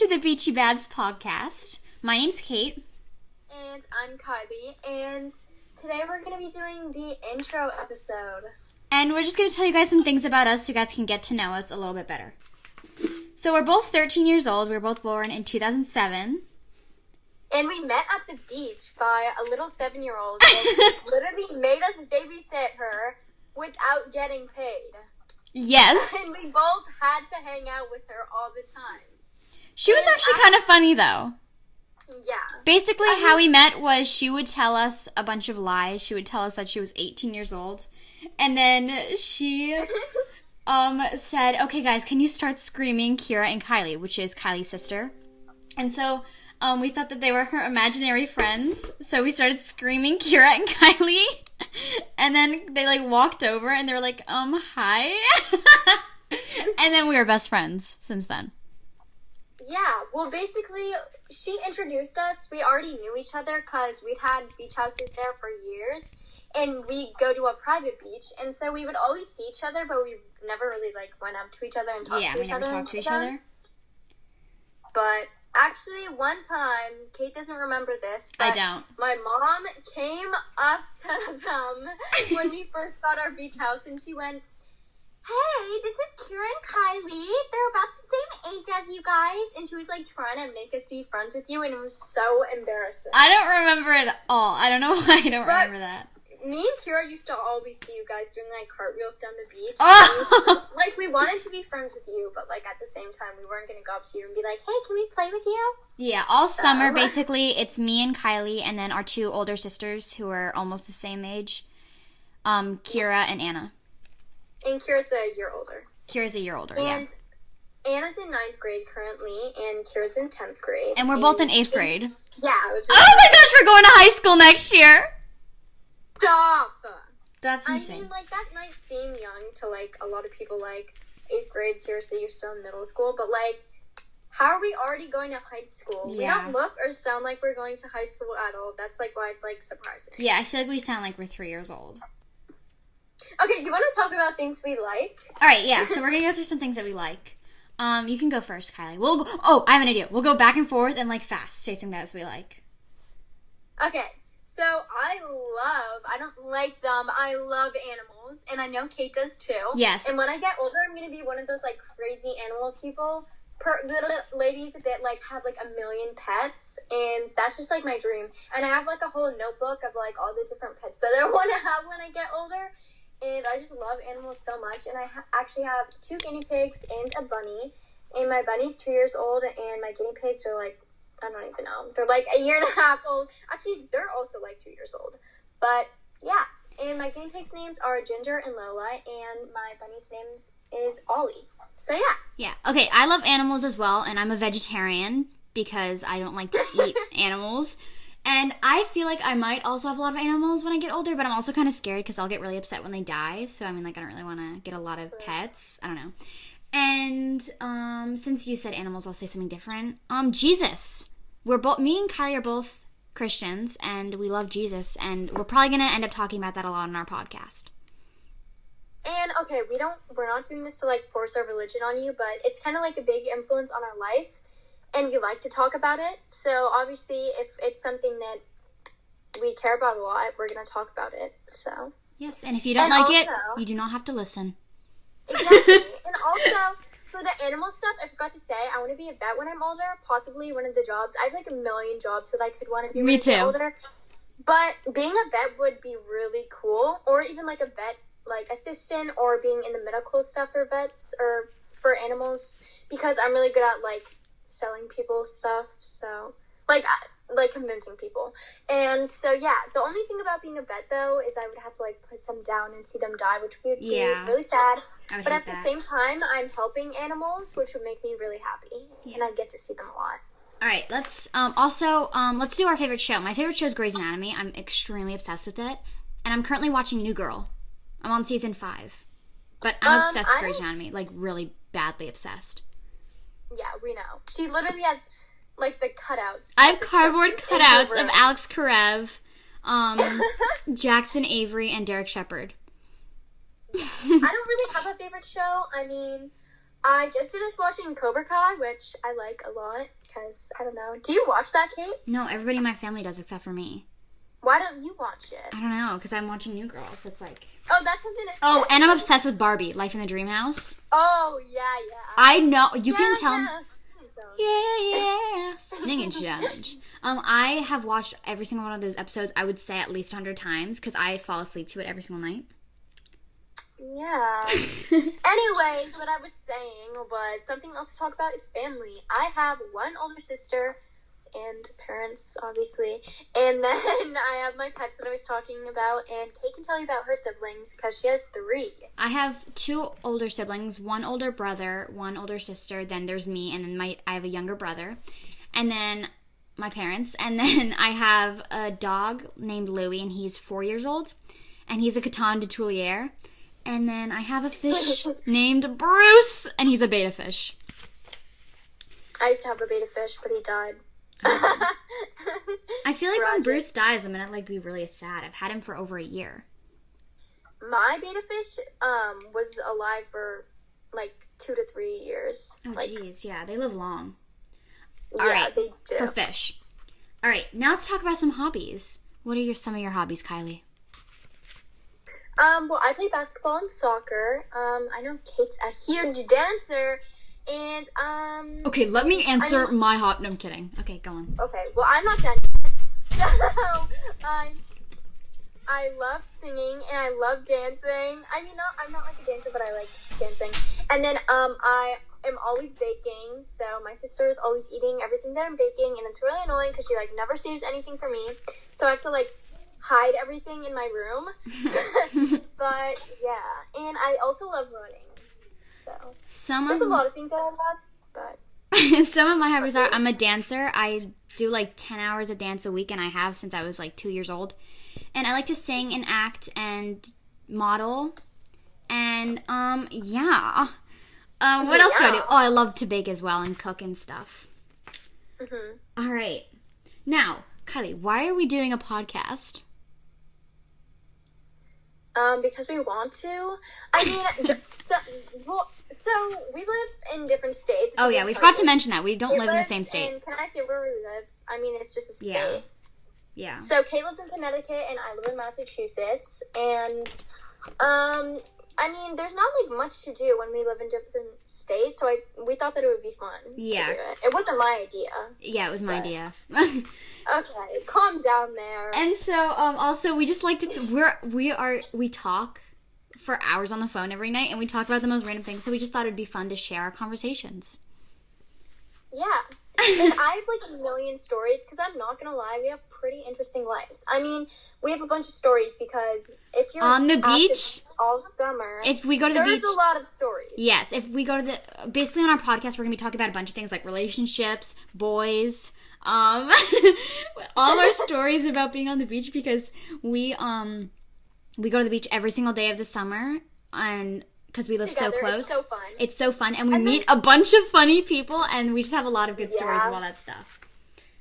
to the Beachy Babs podcast. My name's Kate. And I'm Kylie, and today we're going to be doing the intro episode. And we're just going to tell you guys some things about us so you guys can get to know us a little bit better. So we're both 13 years old. We were both born in 2007. And we met at the beach by a little seven year old who literally made us babysit her without getting paid. Yes. And we both had to hang out with her all the time. She was actually I- kind of funny though. Yeah. Basically, I how we met was she would tell us a bunch of lies. She would tell us that she was 18 years old. And then she um said, "Okay, guys, can you start screaming Kira and Kylie, which is Kylie's sister?" And so um, we thought that they were her imaginary friends, so we started screaming Kira and Kylie. And then they like walked over and they were like, "Um, hi." and then we were best friends since then. Yeah, well, basically, she introduced us. We already knew each other because we'd had beach houses there for years, and we go to a private beach, and so we would always see each other, but we never really like went up to each other and talked yeah, to we each never other. talked to each other. But actually, one time, Kate doesn't remember this, but I don't. my mom came up to them when we first got our beach house, and she went. Hey, this is Kira and Kylie. They're about the same age as you guys. And she was like trying to make us be friends with you, and it was so embarrassing. I don't remember it at all. I don't know why I don't But- remember that. Me and Kira used to always see you guys doing like cartwheels down the beach. Oh! Like we wanted to be friends with you, but like at the same time, we weren't gonna go up to you and be like, "Hey, can we play with you?" Yeah, all So- summer basically it's me and Kylie and then our two older sisters who are almost the same age. Um, Kira and Anna. And Kira's a year older, Kira's a year older, yeah. and Anna's in ninth grade currently, and Kira's in tenth grade. And we're both in eighth grade. Yeah. Which is Oh my gosh, we're going to high school next year. Stop. That's insane. I mean, like that might seem young to like a lot of people. Like eighth grade, seriously, you're still in middle school. But like, how are we already going to high school? We don't look or sound like we're going to high school at all. That's like why it's like surprising. Yeah, I feel like we sound like we're three years old. Okay, do you want to talk about things we like? All right, yeah. So we're gonna go through some things that we like. Um, you can go first, Kylie. We'll go. Oh, I have an idea. We'll go back and forth and like fast, say something that we like. Okay, so I love. I don't like them. I love animals, and I know Kate does too. Yes. And when I get older, I'm gonna be one of those like crazy animal people. Per, little ladies that like have like a million pets and that's just like my dream and i have like a whole notebook of like all the different pets that i want to have when i get older and i just love animals so much and i ha- actually have two guinea pigs and a bunny and my bunny's two years old and my guinea pigs are like i don't even know they're like a year and a half old actually they're also like two years old but yeah and my guinea pigs names are ginger and lola and my bunny's name is ollie so yeah Yeah. Okay, I love animals as well, and I'm a vegetarian because I don't like to eat animals. And I feel like I might also have a lot of animals when I get older, but I'm also kind of scared because I'll get really upset when they die. So I mean, like, I don't really want to get a lot of pets. I don't know. And um, since you said animals, I'll say something different. Um, Jesus. We're both. Me and Kylie are both Christians, and we love Jesus, and we're probably gonna end up talking about that a lot on our podcast. And okay, we don't we're not doing this to like force our religion on you, but it's kind of like a big influence on our life and we like to talk about it. So obviously if it's something that we care about a lot, we're going to talk about it. So Yes, and if you don't And like it, you do not have to listen. Exactly. and also for the animal stuff, I forgot to say I want to be a vet when I'm older, possibly one of the jobs. I have like a million jobs that I could want to be Me when I get too. older. But being a vet would be really cool, or even like a vet like assistant, or being in the medical stuff for vets or for animals, because I'm really good at like selling people stuff. So like like convincing people, and so yeah. The only thing about being a vet though is I would have to like put some down and see them die, which would be Yeah. really sad. But at the same time, I'm helping animals, which would make me really happy, and I get to see them a lot. All right, let's um, also um, let's do our favorite show. My favorite show is Grey's Anatomy. I'm extremely obsessed with it, and I'm currently watching New Girl. I'm on season five, but I'm Um, obsessed with Grey's Anatomy, like really badly obsessed. Yeah, we know. She literally has like the cutouts. I have cardboard characters in her cutouts of. Alex Karev, um, Jackson Avery, and Derek Shepherd. I don't really have a favorite show. I mean, I just finished watching Cobra Kai, which I like a lot because I don't know. Do you watch that, Kate? No, everybody in my family does except for me. Why don't you watch it? I don't know because I'm watching New Girl, so it's like. Oh, that's something. That Oh, and I'm obsessed with Barbie, Life in the Dream House. Oh yeah, yeah. I know you can Yeah, tell. yeah. Yeah, yeah. Singing challenge. Um, I have watched every single one of those episodes. I would say at least hundred times because I fall asleep to it every single night. Yeah. Anyways, what I was saying was something else to talk about is family. I have one older sister and parents, obviously, and then I have my pets that I was talking about. And Kate can tell you about her siblings because she has three. I have two older siblings, one older brother, one older sister. Then there's me, and then my I have a younger brother, and then my parents, and then I have a dog named Louie, and he's four years old, and he's a Coton de Tulear. And then I have a fish named Bruce, and he's a betta fish. I used to have a betta fish, but he died. I feel like when Bruce dies, I'm gonna like be really sad. I've had him for over a year. My betta fish um was alive for like two to three years. Oh like jeez, yeah, they live long yeah, Alright. they do. for fish. All right, now let's talk about some hobbies. What are your some of your hobbies, Kylie? Um, well, I play basketball and soccer. Um, I know Kate's a huge dancer, and um, Okay, let me answer I'm- my hot. No, I'm kidding. Okay, go on. okay, well, I'm not done. yet. So, um, I love singing and I love dancing. I mean, not I'm not like a dancer, but I like dancing. And then, um, I am always baking. So my sister is always eating everything that I'm baking, and it's really annoying because she like never saves anything for me. So I have to like hide everything in my room. but yeah, and I also love running. So Some there's a of lot of things that I love, but some of my hobbies are I'm a dancer. I do like 10 hours of dance a week and I have since I was like 2 years old. And I like to sing and act and model. And um yeah. Um what else do I do? Oh, I love to bake as well and cook and stuff. mhm. All right. Now, Kylie, why are we doing a podcast? Um, because we want to. I mean, the, so well, so we live in different states. Oh yeah, we forgot to mention that. We don't live in the same state. in- can I say where we live? I mean, it's just a state. Yeah. Yeah. So Kate lives in Connecticut, and I live in Massachusetts, and um, I mean, there's not like much to do when we live in different states. So I we thought that it would be fun. Yeah. To do it. it wasn't my idea. Yeah, it was my But- idea. Okay, calm down there. And so, um, also we just like to we're we are we talk for hours on the phone every night, and we talk about the most random things. So we just thought it'd be fun to share our conversations. Yeah. And I have like a million stories because I'm not gonna lie, we have pretty interesting lives. I mean, we have a bunch of stories because if you're On the beach? all summer, If we go to the there's beach, a lot of stories. yes. If we go to the basically on our podcast, we're gonna be talking about a bunch of things like relationships, boys, um, all our stories about being on the beach because we um we go to the beach every single day of the summer and because we live Together, so close. it's so fun. It's so fun, and we And then- meet a bunch of funny people, and we just have a lot of good stories Yeah. of all that stuff.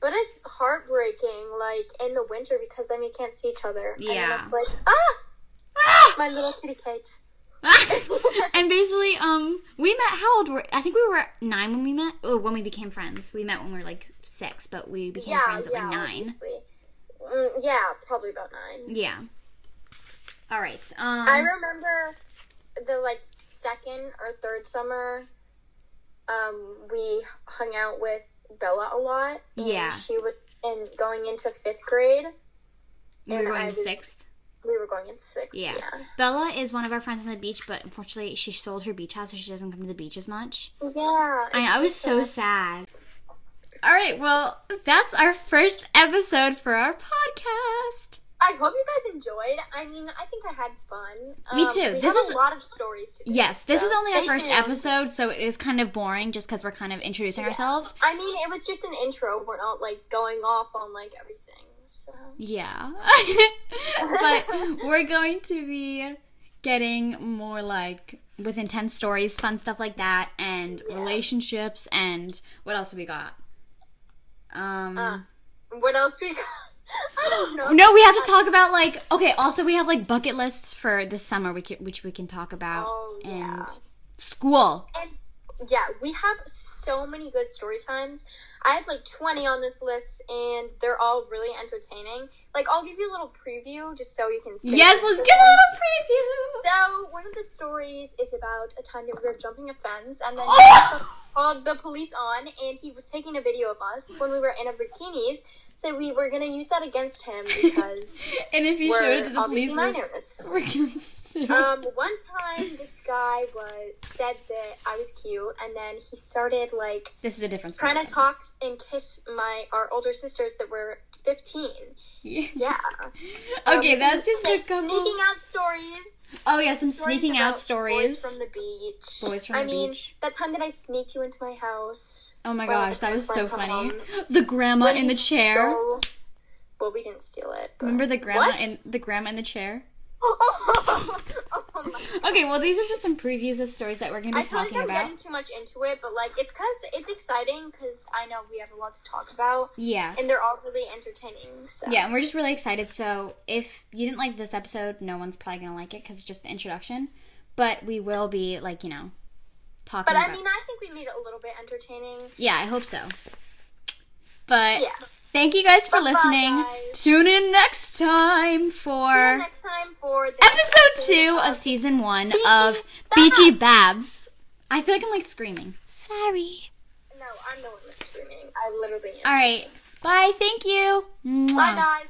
But it's heartbreaking, like in the winter, because then we can't see each other. And Yeah. then it's like, ah, Ah! my little kitty Kate. and basically, um, we met. How old were? I think we were nine when we met. Oh, when we became friends. We met when we were like six, but we became Yeah, friends at yeah, like nine. obviously. Mm, yeah, probably about nine. Yeah. All right. Um. I remember the like second or third summer, um, we hung out with Bella a lot. and Yeah. She would, and going into fifth grade, we were going I to was- sixth. we were going into sixth. Yeah. Yeah. Bella is one of our friends on the beach, but unfortunately, she sold her beach house, so she doesn't come to the beach as much. Yeah. I, I was so sad. All right, well, that's our first episode for our podcast. I hope you guys enjoyed. I mean, I think I had fun. Me Um, too. We This have is- a lot of stories to do. Yes, this so is only our first episode, so it is kind of boring just because we're kind of introducing ourselves. I mean, it was just an intro. We're not like going off on like everything. So Yeah. but we're going to be getting more like with intense stories, fun stuff like that, and Yeah. relationships, and what else have we got? Um. Uh, what else we got? I don't know. no, we have to talk about like okay. Also, we have like bucket lists for this summer, we can, which we can talk about, Oh, yeah. and school. And yeah, we have so many good story times. I have like 20 on this list, and they're all really entertaining. Like, I'll give you a little preview just so you can see. Yes, let's get a little preview. So, one of the stories is about a time that we were jumping a fence, and then Oh! called the police on, and he was taking a video of us when we were in our bikinis. So, we were gonna use that against him because and if you showed it to the police, minors. we're gonna Um, one time this guy was said that I was cute, and then he started like this is a different story. trying to talk and kiss my our older sisters that were fifteen. Yeah. Yeah. Okay, Um, that's just a couple. sneaking out stories. Oh yeah, some stories sneaking out stories. Boys from the beach. Boys from I the mean, beach. that time that I sneaked you into my house. oh my gosh, that was so funny. The grandma in the chair. stole- Well, we didn't steal it. but- Remember the grandma What? in the grandma in the chair? Okay, well these are just some previews of stories that we're gonna be I feel like talking I'm about. getting too much into it, but like it's cause it's exciting because I know we have a lot to talk about, Yeah. and they're all really entertaining. So Yeah, and we're just really excited. So if you didn't like this episode, no one's probably gonna like it because it's just the introduction. But we will be like you know talking. But I about- mean, I think we made it a little bit entertaining. yeah, I hope so. But Yeah. Thank you guys for Bye-bye, listening. guys. Tune in next time for next time for episode two of of season one Beachy of. Beachy Babs. I feel like I'm like screaming. Sorry. No, I'm the one that's screaming. I literally am. All right. Bye. Thank you. Bye, guys.